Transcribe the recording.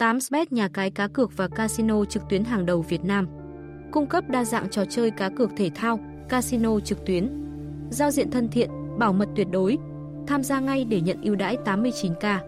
8bet nhà cái cá cược và casino trực tuyến hàng đầu Việt Nam. Cung cấp đa dạng trò chơi cá cược thể thao, casino trực tuyến. Giao diện thân thiện, bảo mật tuyệt đối. Tham gia ngay để nhận ưu đãi 89k.